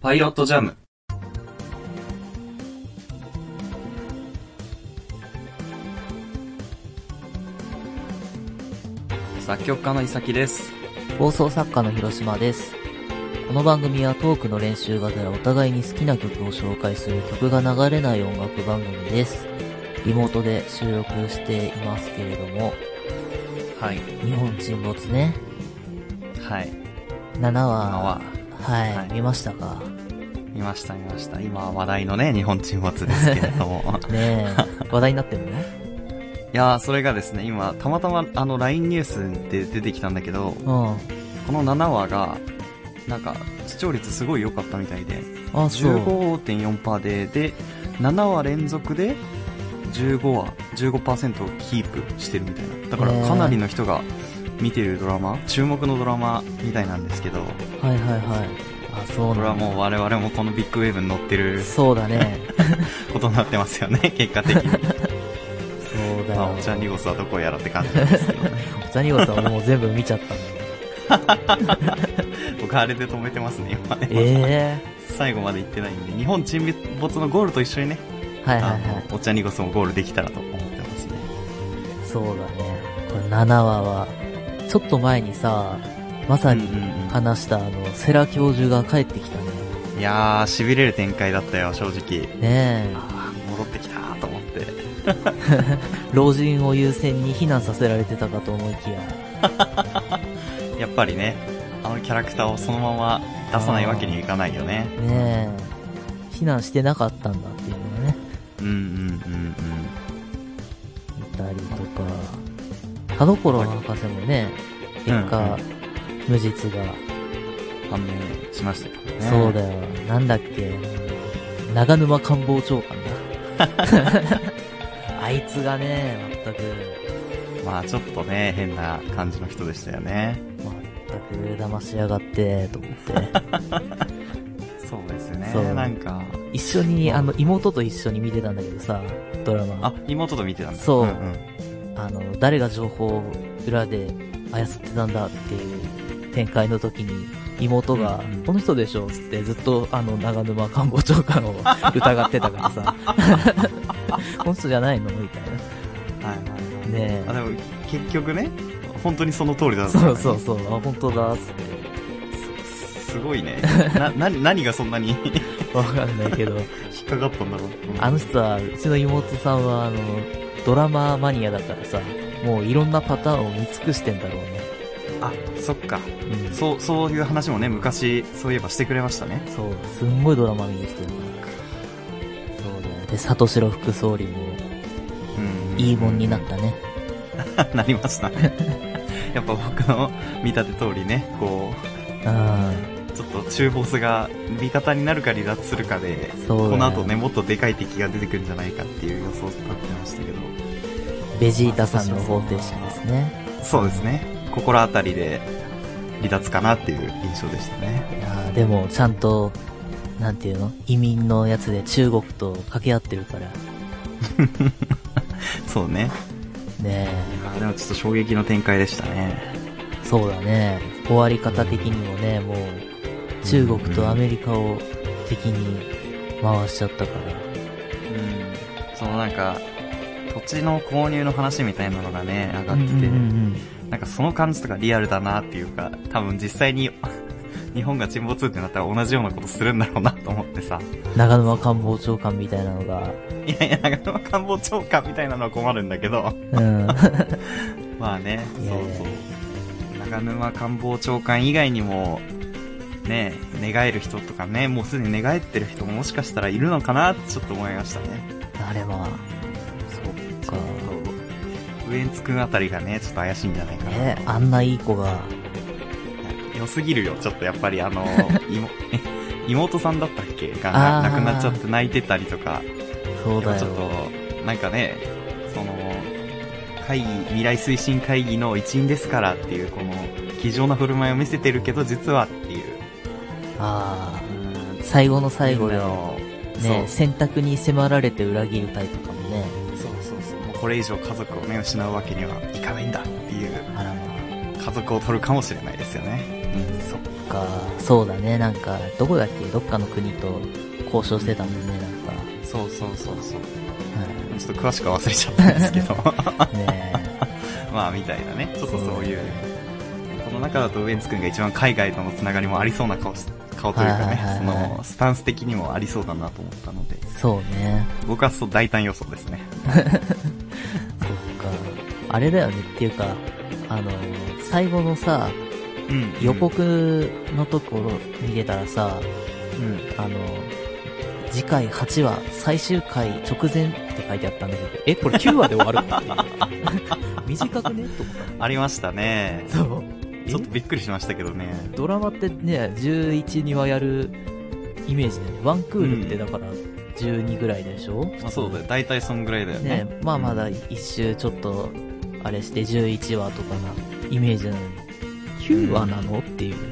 パイロットジャム。作曲家の伊崎です。放送作家の広島です。この番組はトークの練習がてらお互いに好きな曲を紹介する曲が流れない音楽番組です。リモートで収録していますけれども、はい。日本沈没ね。はい。7今話、は、はい、はい見ましたか？見ました見ました。今話題のね、日本沈没ですけれども。ねえ、話題になってるのいやー、それがですね、今、たまたまあの LINE ニュースで出てきたんだけど、うん。この7話が、なんか、視聴率すごい良かったみたいで、あ、そう。15.4%で、で、7話連続で、15話、15%をキープしてるみたいな。だからかなりの人が見てるドラマ、注目のドラマみたいなんですけど、はいはいはい。あ、そうこれは。もう我々もこのビッグウェーブに乗ってるそうだね。ことになってますよね、結果的に。そうだよ。まあ、お茶ニゴスはどこやらって感じなんですけどね。ザニゴさん俺もう全部見ちゃったんだよ。僕あれで止めてますね、今ね。え最後まで行ってないんで、日本沈没のゴールと一緒にね、えはいはいはい。お茶ニゴスもゴールできたらと思ってますね。そうだね。これ7話は、ちょっと前にさ、まさにうんうんうん話したあの、セラ教授が帰ってきたね。いやー、痺れる展開だったよ、正直。ねえ。あー戻ってきたと思って。老人を優先に避難させられてたかと思いきや。やっぱりね、あのキャラクターをそのまま出さないわけにはいかないよね。ねえ。避難してなかったんだっていうのがね、うんうんうんいたりとか。田所博士もね、結果、うん無実が、うん。判明しましたけどね。そうだよ。なんだっけ、長沼官房長官だ。あいつがね、全く、まあちょっとね、変な感じの人でしたよね。全く騙しやがって、と思って。そうですね。そうなんか、一緒に、あの、妹と一緒に見てたんだけどさ、ドラマ。あ、妹と見てたんだ。そうんんあの、誰が情報を裏で操ってたんだっていう展開の時に、妹が、この人でしょつってずっとあの、長沼官房長官を疑ってたからさ、この人じゃないの？みたいはいはいはい。な。ねあ、でも、結局ね、本当にその通りだえ。った、そうそうそう、あ、本当だ、つって。すすごいね。な、な、何がそんなにわかんないけど、引っかかったんだろう。うんあの人は、うちの妹さんは、あの、ドラママニアだからさ、もういろんなパターンを見尽くしてんだろうね。あ、そっか。うん。そう、そういう話もね、昔、そういえばしてくれましたね。そう、すんごいドラマ見に来てるから。そうだよ。で、里城副総理も、うん。いいもんになったね。なりましたね。やっぱ僕の見立て通りね、こあう、ちょっと中ボスが味方になるか離脱するかで、あ、そうだよこの後ね、もっとでかい敵が出てくるんじゃないかっていう予想になってましたけど。ベジータさんの方程式ですね。そうですね。心当たりで離脱かなっていう印象でしたね。いやーでも、ちゃんと、なんていうの？移民のやつで中国と掛け合ってるから。そうね。ねでもちょっと衝撃の展開でしたね。え、そうだね。終わり方的にもね、もう、中国とアメリカを敵に回しちゃったから。うん。そのなんか、土地の購入の話みたいなのがね、上がってて、うんうんうんなんかその感じとかリアルだなっていうか、多分実際に 日本が沈没ってなったら同じようなことするんだろうなと思ってさ。長沼官房長官みたいなのが、いやいや、長野官房長官みたいなのは困るんだけど。うん。まあね、そうそう。長沼官房長官以外にも、ね、願える人とかね、もうすでに願えてる人ももしかしたらいるのかなってちょっと思いましたね。あれは、そっか。ウエンツくんあたりがね、ちょっと怪しいんじゃないかな。え、あんないい子が、良すぎるよ、ちょっとやっぱりあの、妹妹さんだったっけ？が亡くなっちゃって泣いてたりとか、そうだよ。ちょっと、なんかね、その、会議、未来推進会議の一員ですからっていう、この、気丈な振る舞いを見せてるけど、実は。ああ、うん最後の最後で、よ。ね、そ選択に迫られて裏切るタイプかもね。うそうそうそう。もうこれ以上家族をね、失うわけにはいかないんだっていう、あらま家族を取るかもしれないですよね。あ、うん、そっか、そうだね、なんか、どこだっけ？どっかの国と交渉してたもんね、なんか。そうそうそうそう。はちょっと詳しくは忘れちゃったんですけど。い。ね まあ、みたいなね。ちょっとそういう。この中だとウエンツくんが一番海外とのつながりもありそうな顔し、顔というかはいはいね、そはいはいの、スタンス的にもありそうだなと思ったので、そうね。僕はそう大胆予想ですね。そっか。あれだよねっていうか、あの、最後のさ、うん予。告のところ見てたらさ、うん。あの、次回8話、最終回直前って書いてあったんだけど、え、これ9話で終わるの？短くね？と思ったの。ありましたね。そう。ちょっとびっくりしましたけどね。ドラマってね、11、2話やるイメージだよね。ワンクールってだから12ぐらいでしょ、まあそうだよ。大体そんぐらいだよね。ね、まあまだ一周ちょっと、あれして11話とかなイメージなのに、9話なの？っていう。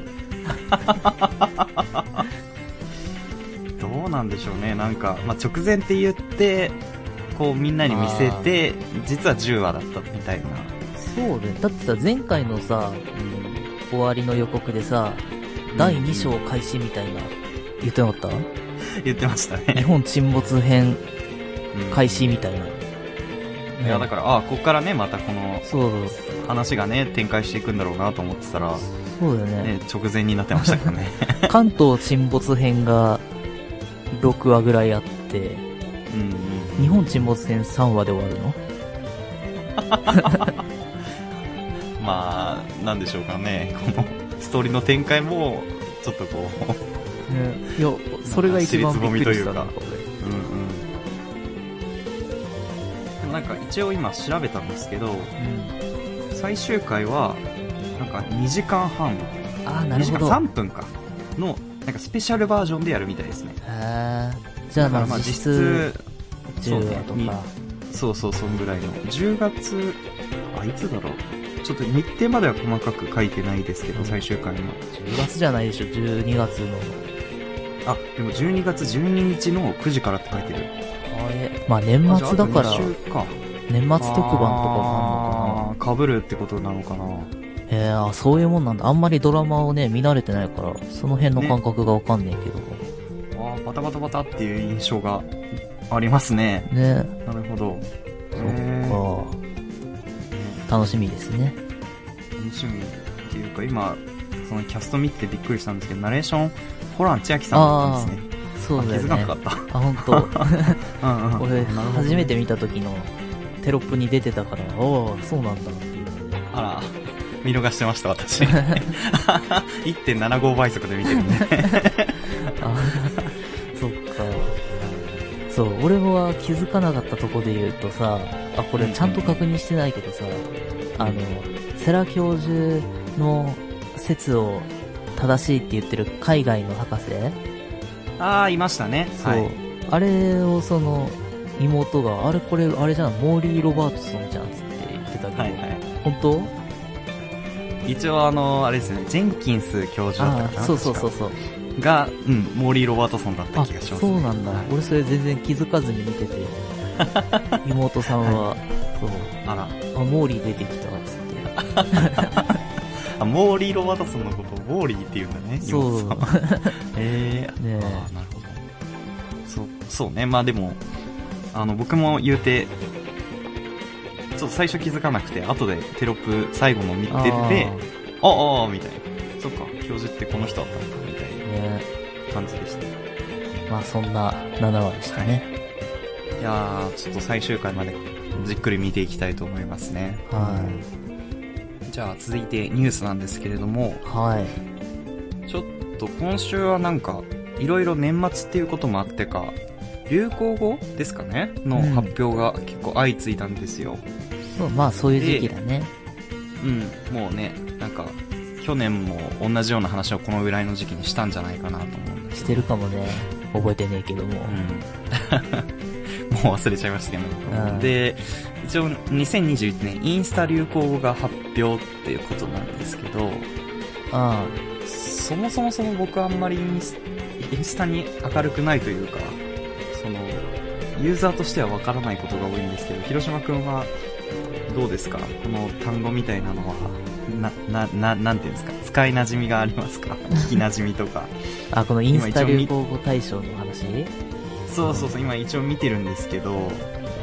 どうなんでしょうね。なんか、まあ、直前って言って、こうみんなに見せて、実は10話だったみたいな。そうだよ。だってさ、前回のさ、終わりの予告でさ、第2章開始みたいな、言ってなかった？言ってました日ね。本沈没編うん開始みたいな。いや、だから、ああ、こっからね、またこのそう話がね、展開していくんだろうなと思ってたら、そうだよね。ね、直前になってましたからね。関東沈没編が6話ぐらいあって、うん日本沈没編3話で終わるの？うん。まあ、なんでしょうかね。この、ストーリーの展開も、ちょっとこう、ね、いや、それが一番びっくりしたな。うんうん。でもなんか一応今調べたんですけど、うん。最終回は、なんか2時間半、ああ、な2時間るほど。3分か、の、なんかスペシャルバージョンでやるみたいですね。へーじゃあまあ実質そう10ねに話とか。そうそう、そんぐらいの。10月、あ、いつだろう。ちょっと日程までは細かく書いてないですけど、最終回の。10月じゃないでしょ、12月の。あ、でも12月12日の9時からって書いてる。あれまあ年末だからあ、じゃああと2週か。年末特番とかもああー被るってことなのかな。んのかなへえ、あ、そういうもんなんだ。あんまりドラマをね、見慣れてないから、その辺の感覚がわかんねえけど。あーバタバタバタっていう印象がありますね。ね。なるほど。そっか。楽しみですね。楽しみっていうか、今、そのキャスト見てびっくりしたんですけど、ナレーション、ホラン千秋さんだったんですね。そうだよねあ気づかな。かった。あ、本当。うんうん。俺、初めて見た時のテロップに出てたから、おおそうなんだっていう。あら、見逃してました、私。1.75倍速で見てるね。俺は気づかなかったとこで言うとさ、あ、これちゃんと確認してないけどさ、あの、セラ教授の説を正しいって言ってる海外の博士？あー、いましたね。そう、はい。あれをその、妹が、あれこれ、あれじゃん、モーリー・ロバートソンじゃんっつって言ってたけど、はいはい。本当？一応あの、あれですね、ジェンキンス教授だったかな？ああ、そうそうそう確そう。かが、うん、モーリー・ロバートソンだったあ気がします、そうなんだはい。俺それ全然気づかずに見てて、妹さんは、そう、あら。あ、モーリー出てきたっつって。あ、モーリー・ロバートソンのことをモーリーって言うんだね。そうえー、ねえあーなるほど。そう、そうね。まあでも、あの、僕も言うて、ちょっと最初気づかなくて、後でテロップ最後の見てて、あああ、みたいな。そっか、教授ってこの人だったのか、みたいねな感じでした。いまあそんな7話でしたね。やー、ちょっと最終回までじっくり見ていきたいと思いますね。はじゃあ続いてニュースなんですけれども、い。はい。ちょっと今週はなんか、いろいろ年末っていうこともあってか、流行語ですかね？のうん発表が結構相次いだんですよ。そう、まあそういう時期だね。うん、もうね、なんか、去年も同じような話をこのぐらいの時期にしたんじゃないかなと思うんですしてるかもね。覚えてねえけども。うん。もう忘れちゃいましたけど。うんで、一応2021年インスタ流行語が発表っていうことなんですけど、あそもそもそも僕はあんまりインスインスタに明るくないというか、その、ユーザーとしてはわからないことが多いんですけど、広島くんはどうですか？この単語みたいなのは、な、な、な、なんていうんですか？使い馴染みがありますか？聞き馴染みとか。あ、このインスタ流行語大賞の話？そうそうそう、今一応見てるんですけど、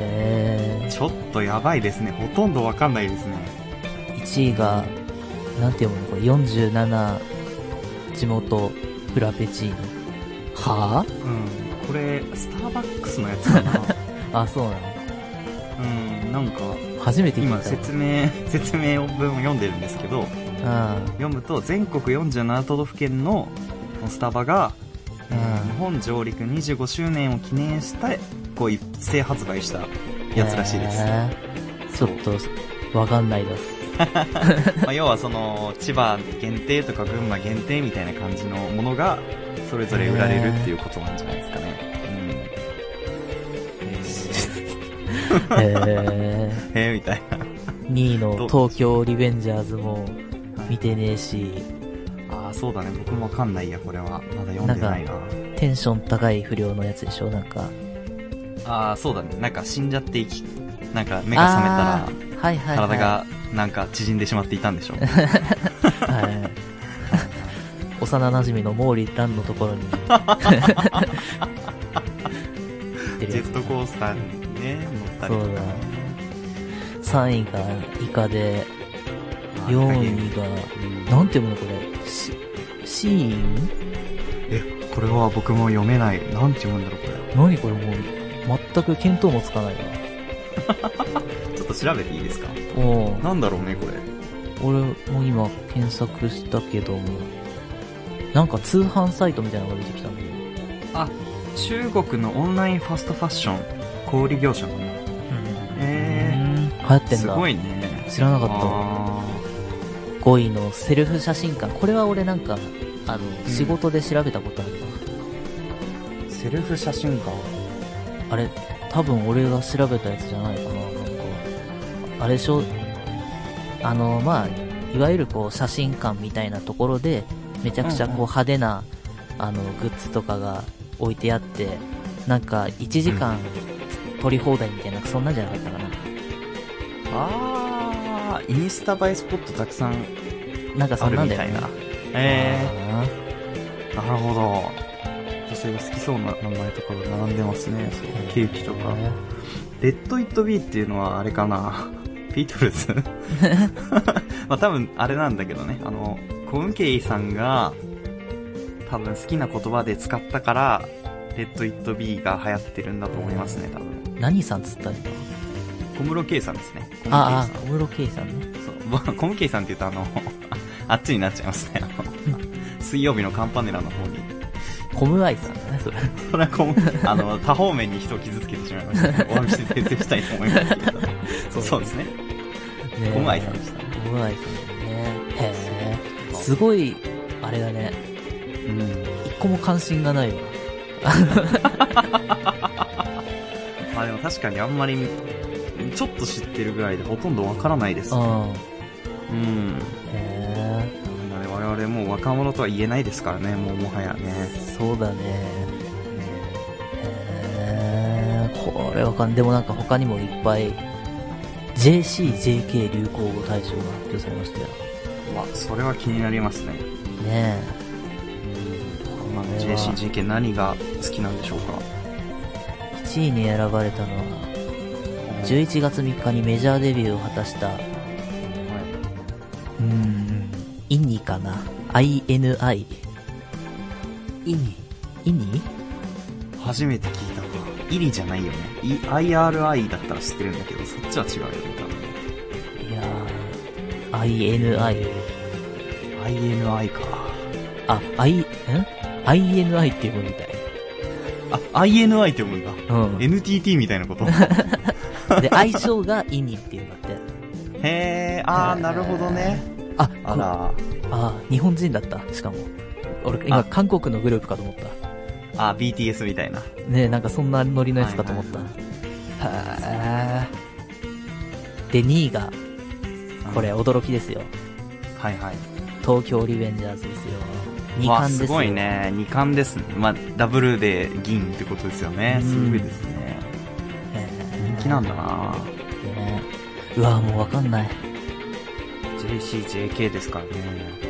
えちょっとやばいですね。ほとんどわかんないですね。ー、1位が、なんて読むの？これ47、地元、フラペチーノ。はうん。これ、スターバックスのやつかな。ぁ あ、そうなの？うん、なんか、初めて聞いたわ。今説明、説明文を読んでるんですけど、あ読むと全国47都道府県のスタバが、えーうん。日本上陸25周年を記念してこう一斉発売したやつらしいです、へーちょっと、わかんないです。まあ、要はその千葉限定とか群馬限定みたいな感じのものがそれぞれ売られるっていうことなんじゃないですかね、へーー、えーみたいな2位の東京リベンジャーズも見てねえし、ああそうだね僕もわかんないやこれはまだ読んでないなテンション高い不良のやつでしょ？なんか。ああそうだねなんか死んじゃってなんか目が覚めたらあーはいはい、はい。体がなんか縮んでしまっていたんでしょう。はい。幼馴染の毛利蘭のところに。ジェットコースターにね、乗ったりとかそうだ。3位がイカで、あ4イ位が、うんなんて読むのこれ？シ、シーン？え、これは僕も読めない。なんて読むんだろう、これ。何これもう、全く見当もつかないな。ちょっと調べていいですか？おうなんだろうね、これ。俺も今検索したけども、なんか通販サイトみたいなのが出てきたんだよ。あ、中国のオンラインファストファッション、小売業者の流行ってー、んだ。すごいね。知らなかった。あ5位のセルフ写真館。これは俺なんか、あの、ん仕事で調べたことあるわ。ーセルフ写真館？あれ、多分俺が調べたやつじゃないかな、なんか。あれでしょ？あの、まあ、いわゆるこう、写真館みたいなところで、めちゃくちゃこううんうん派手な、あの、グッズとかが置いてあって、なんか、1時間撮り放題みたいな、そんなんじゃなかったかな。あー、インスタ映えスポットたくさんなんかそあんなんだよねるみたいな。。えあー、なるほど。女性が好きそうな名前とかが並んでますね。そうーケーキとか。 Let It Be っていうのはあれかな ビートルズ まあ多分あれなんだけどね。あの、コムケイさんが多分好きな言葉で使ったから、 Let It Be が流行ってるんだと思いますね、多分。何さんつったら小室圭さんですね。小室圭ああ、小室圭さんね。そう僕コムケイさんって言うとあの、あっちになっちゃいますね。あの水曜日のカンパネラの方に。コムアイさんだね、それ。それはこう、あの、多方面に人を傷つけてしまいました、ね。お詫びして訂正したいと思いますけど。そうそうですね。ねコムアイさんでしたね。コムアイさんだね。へえ。すごい、あれだね。うん。一個も関心がないわ。まあでも確かにあんまり、ちょっと知ってるぐらいでほとんどわからないです。ううん。ん。へなので我々もう若者とは言えないですからね、もうもはやね。え。そうだね。へえ。これわかんでもなんか他にもいっぱい、JCJK 流行語大賞が発表されましたよ。わ、それは気になりますね。ねまあ、これは JCGK 何が好きなんでしょうか？え。1位に選ばれたのは、11月3日にメジャーデビューを果たした、うーん、イニかな ?INI。イニイニ？初めて聞いたわ。イリじゃないよね。I- IRI だったら知ってるんだけど、そっちは違うよね、いやー、INI。多分。INI か。あ、I、ん ?INI って読むみたい。あ、INI って読むんだ。うん。NTT みたいなこと？で、相性がイニっていうんだって。へー、あー、なるほどね。あ、こあら。あ、日本人だった、しかも。俺、今、あ韓国のグループかと思った。あ、BTS みたいな。ねえ、なんかそんなノリのやつかと思った。はへーで、2位が、これ、うん驚きですよ。はいはい。東京リベンジャーズですよ。2わ冠ですよ。すごい。ね。2冠ですね。まあ、ダブルで銀ってことですよね。うんすごいですね。人気なんだなねうわもうわかんない。JCJK ですからね。ね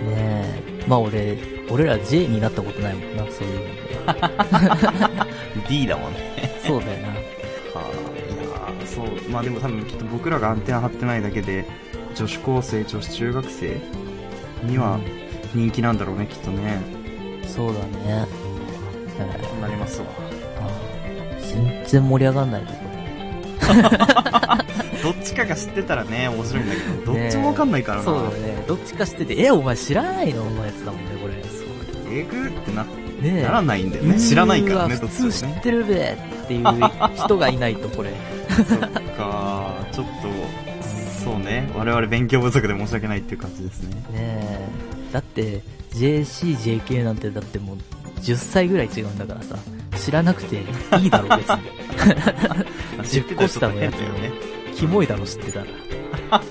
え。まあ俺、俺ら J になったことないもんな、そういう意味では。D だもんね。そうだよな。はあ、いやーそう。まあでも多分きっと僕らがアンテナ張ってないだけで、女子高生、女子中学生には人気なんだろうね、きっとね。そうだね。えーなりますわ。あ全然盛り上がんないとこ どっちかが知ってたらね、面白いんだけど、どっちもわかんないからな。そうだよね。どっちか知ってて、え、お前知らないの？のやつだもんね、これ。えぐってな、ねえ。ならないんだよね。知らないからね、どっちもね。普通知ってるべっていう人がいないと、これ。そっか、ちょっと、そうね。我々勉強不足で申し訳ないっていう感じですね。ねえ。だって、JC、JK なんてだってもう、10歳ぐらい違うんだからさ、知らなくていいだろ、別に。10個下のやつよね。キモいだろ、知ってたら。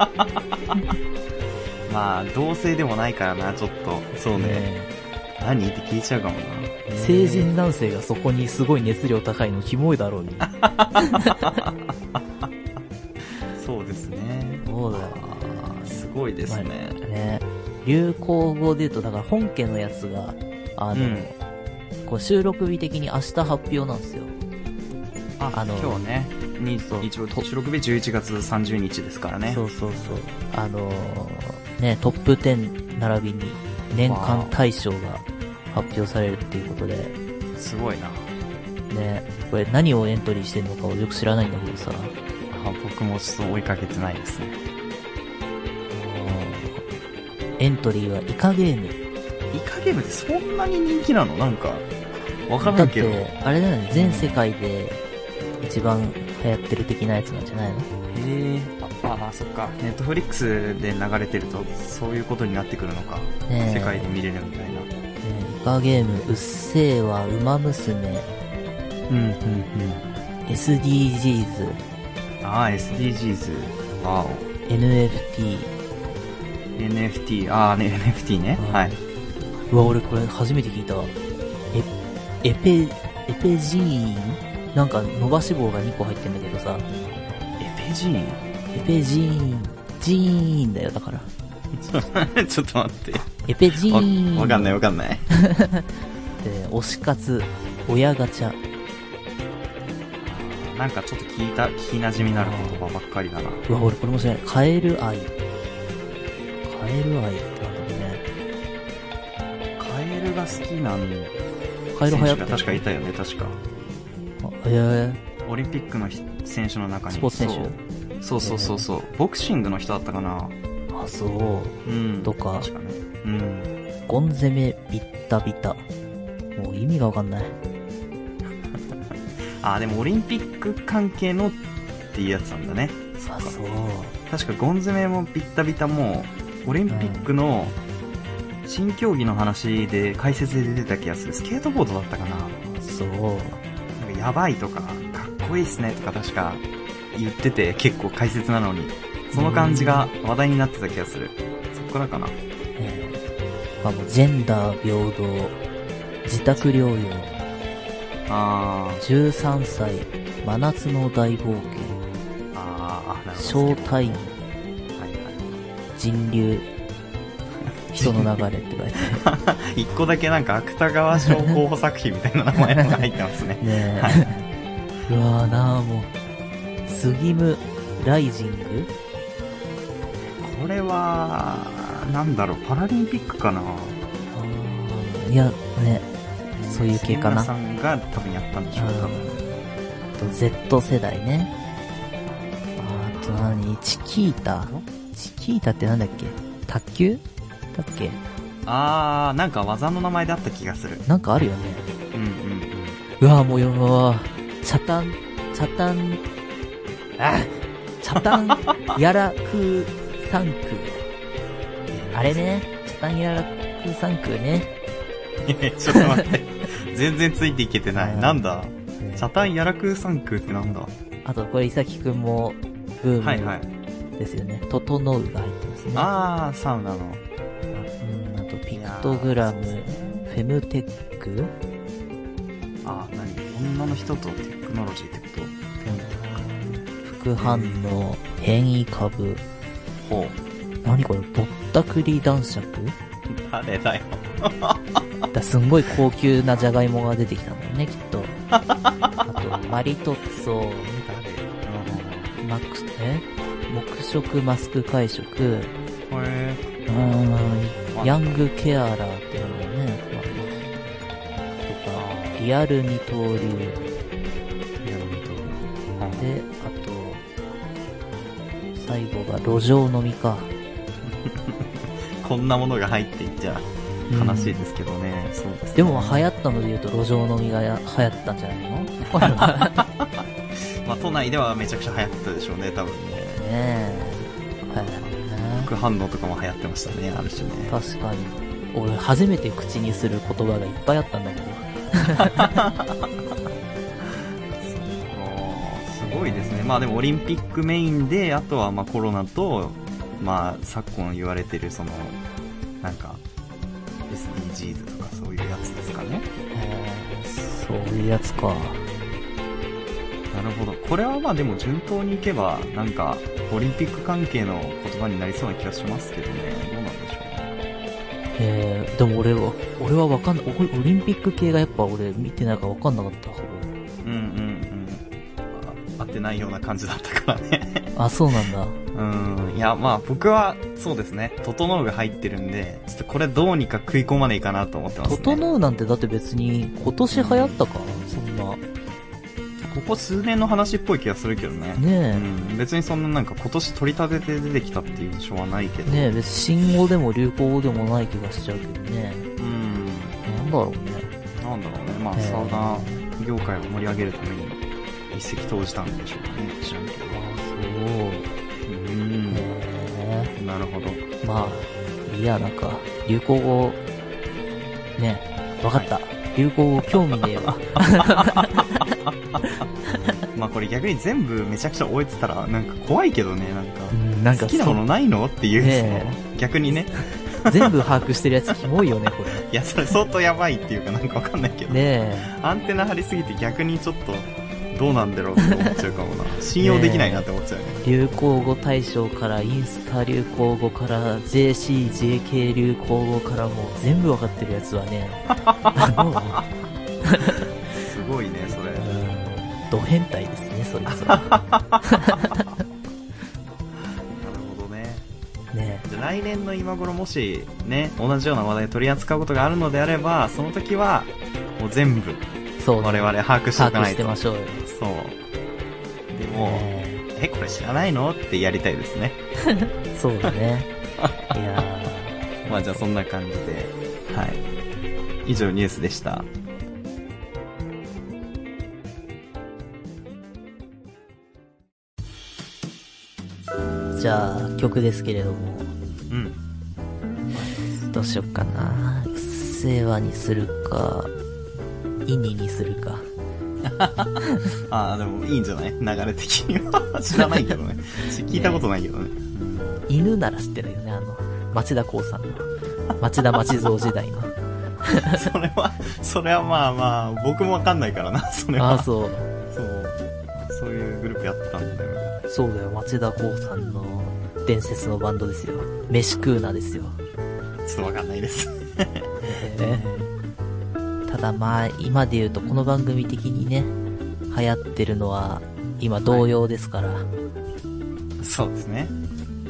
まあ、同性でもないからな、ちょっと。そうね。ね何？って聞いちゃうかもな。え成人男性がそこにすごい熱量高いのキモいだろうに。そうですね。そうだすごいですね。ね。流行語で言うと、だから本家のやつが、あの、うんこう収録日的に明日発表なんですよ。あ、あの今日ね、にそう一応、収録日11月30日ですからね。そうそうそう。あのーね、トップ10並びに年間大賞が発表されるっていうことで、すごいな。ね、これ何をエントリーしてるのかをよく知らないんだけどさ、あ僕もちょっと追いかけてないですね。あのーエントリーはイカゲーム。イカゲームってそんなに人気なの？なんか、わからだっんけど。て、あれだよね、全世界で一番流行ってる的なやつなんじゃないの？へえ。あ、あ、そっか。ネットフリックスで流れてると、そういうことになってくるのか。ねえ世界で見れるみたいな。ねイカゲーム、うっせぇわ、ウマ娘、うん、うん、うん。SDGs、ああ、SDGs。わ NFT、お。NFT。ああ、ね、NFT ね。うんはい。うわ、俺これ初めて聞いたわ。エ、エペ、エペジーン？なんか伸ばし棒が2個入ってんだけどさ、エペジーン？エペジーン、ジーンだよ、だから。ちょっと待って。エペジわーン。わかんないわかんない。で、推し活、親ガチャ。なんかちょっと聞いた、聞き馴染みのある言葉ばっかりだな。うわ、俺これも知らない。カエル愛。カエル愛ってなんだろうね。カエルが好きなんカエル流行っ確かいたよね、確か。あえオリンピックのひ選手の中に。スポーツ選手？そうそうそうそうそう。ボクシングの人だったかな。ー、あ、そう。うん。とか確かね。うん。ゴン攻めビッタビタ。もう意味がわかんない。あ、でもオリンピック関係のっていうやつなんだね。あ、そう。確かゴン攻めもビッタビタも、オリンピックの新競技の話で解説で出てた気がする。スケートボードだったかな。そう。なんかやばいとか、かっこいいっすねとか確か言ってて、結構解説なのに。その感じが話題になってた気がする。そっからかな。えー、まあもうジェンダー平等、自宅療養、あー、13歳、真夏の大冒険、あー、あ、なるほど。ショータイム、はいはい。人流、人の流れって書いてあ 一個だけなんか芥川賞候補作品みたいな名前が入ってますね。る。ねはえ。うわぁなぁもう、スギム、ライジング？これは、なんだろう、パラリンピックかないや、ね、そういう系かな。さんが多分やったんでしょう、多分。あと Z 世代ね。あと何？チキータ？チキータってなんだっけ？卓球？だっけ？あー、なんか技の名前であった気がする。なんかあるよね。うんうんうん。うわもうよ、チャタン、チャタン、あチャタン、やらく、サンク。あれね、チャタンやらくサンクね。ちょっと待って。全然ついていけてない。うんなんだ？チャタンヤラクーサンクーってなんだ？あと、これ、いさきくんも、ブはいはい。ですよね。整うが入ってますね。あー、サウナの。トグラム、フェムテックあー、何？女の人とテクノロジーってこ副反応、変異株、とほ何これぼったくり男爵？誰だよ。だすんごい高級なジャガイモが出てきたんだよね、きっと。あと、マリトッツォ、マックス、え？黙食マスク会食、う誰へーん、ヤングケアラーっていうのだね。とか、リアル二刀流。え。やると。で、あと、最後が路上飲みか。こんなものが入っていっちゃうん悲しいですけどね。そうです、ね。でも流行ったので言うと路上飲みがや流行ったんじゃないの？ね まあ都内ではめちゃくちゃ流行ってたでしょうね、多分ね。え。はい副反応とかも流行ってましたね、ある種ね。確かに。俺初めて口にする言葉がいっぱいあったんだけど。すごいですね。まあでもオリンピックメインで、あとはまあコロナと、まあ昨今言われてるその、なんか、SDGs とかそういうやつですかね。えー、そういうやつか。なるほど。これはまあでも順当にいけば、なんか、オリンピック関係の言葉になりそうな気がしますけどね。どうなんでしょうね。えー、でも俺は、俺はわかんない。オオリンピック系がやっぱ俺見てないからわかんなかった、ほぼ。うんうんうん。あ合ってないような感じだったからね。あ、そうなんだ。うん。いや、まあ僕は、そうですね。整うが入ってるんで、ちょっとこれどうにか食い込まねえかなと思ってますね。整うなんてだって別に今年流行ったかそんな。ここ数年の話っぽい気がするけどね。ねうん。別にそんななんか今年取り立てて出てきたっていう印象はないけえ。ど。ねえ、別に新語でも流行語でもない気がしちゃうけどね。うん。なんだろうね。なんだろうね。まあ、えーサウナ業界を盛り上げるために一石投じたんでしょうかね。知らんけど。あ、うん。そう。へなるほど。え。まあ、いいや、なんか、流行語、ねえ、わかった。流行語興味ねえわ。まあこれ逆に全部めちゃくちゃ終えてたら、なんか怖いけどね、なんか。うん、なんか好きなものないのっていう、ね逆にね。全部把握してるやつキモいよね、こ いや、それ相当やばいっていうかなんかわかんないけど。れ。ねアンテナ張りすぎて逆にちょっと、どうなんだろうって思っちゃうかもな。信用できないなって思っちゃうね。え。流行語大賞から、インスタ流行語から、JC、JK 流行語からもう全部わかってるやつはね、変態ですね、そいつは。なるほどね。ねじゃあ来年の今頃もし、ね、同じような話題取り扱うことがあるのであれば、その時は、もう全部、そうね。我々把握しておかないと。してましょうよ。そう。でも、ねえ、これ知らないのってやりたいですね。そうだね。いやまあじゃあそんな感じで、はい。以上ニュースでした。じゃあ、曲ですけれども、うん。どうしよっかな。うっせぇわにするか、イニにするか。ああ、でもいいんじゃない？流れ的には。知らないけどね。聞いたことないけどね。犬なら知ってるよね、あの、町田光さんの。町田町蔵時代の。それは、それはまあまあ、僕もわかんないからな、それは。ああ、そう。そう。そういうグループやったんだよ。そうだよ、町田光さんの伝説のバンドですよ。飯食うなですよ。ちょっとわかんないです。ただまあ、今で言うとこの番組的にね、流行ってるのは、今同様ですから、そうですね。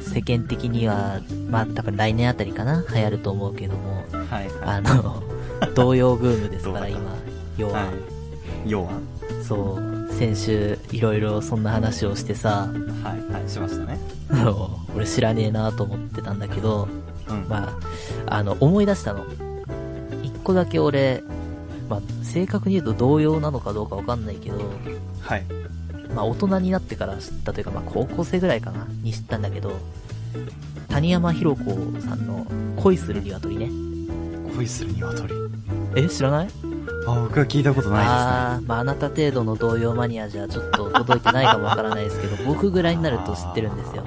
世間的には、まあ多分来年あたりかな、流行ると思うけども、はい、はあの、同様ブームですから、今、要い。は。はい。要はそう、先週、いろいろそんな話をしてさ、はい、はい、しましたね。知らねえなと思ってたんだけど、うん。まあ、あの、思い出したの。一個だけ俺、まあ、正確に言うと同様なのかどうかわかんないけど、はい。まあ、大人になってから知ったというか、まあ、高校生ぐらいかな、に知ったんだけど、谷山博子さんの恋する鶏ね。恋する鶏。え、知らない？あ、僕は聞いたことないあー、まあ、あなた程度の同様マニアじゃちょっと届いてないかもわからないですけど、僕ぐらいになると知ってるんですよ。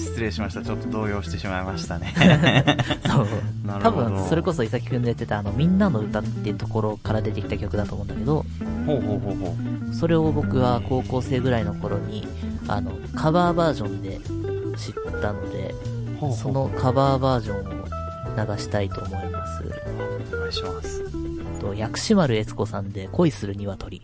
失礼しました。ちょっと動揺してしまいましたね。そう。なる多分、それこそ伊崎くんの言ってたあの、みんなの歌っていうところから出てきた曲だと思うんだけど、ほうほうほうほう。それを僕は高校生ぐらいの頃に、あの、カバーバージョンで知ったので、そのカバーバージョンを流したいと思います。お願いします。と薬師丸悦子さんで恋する鶏。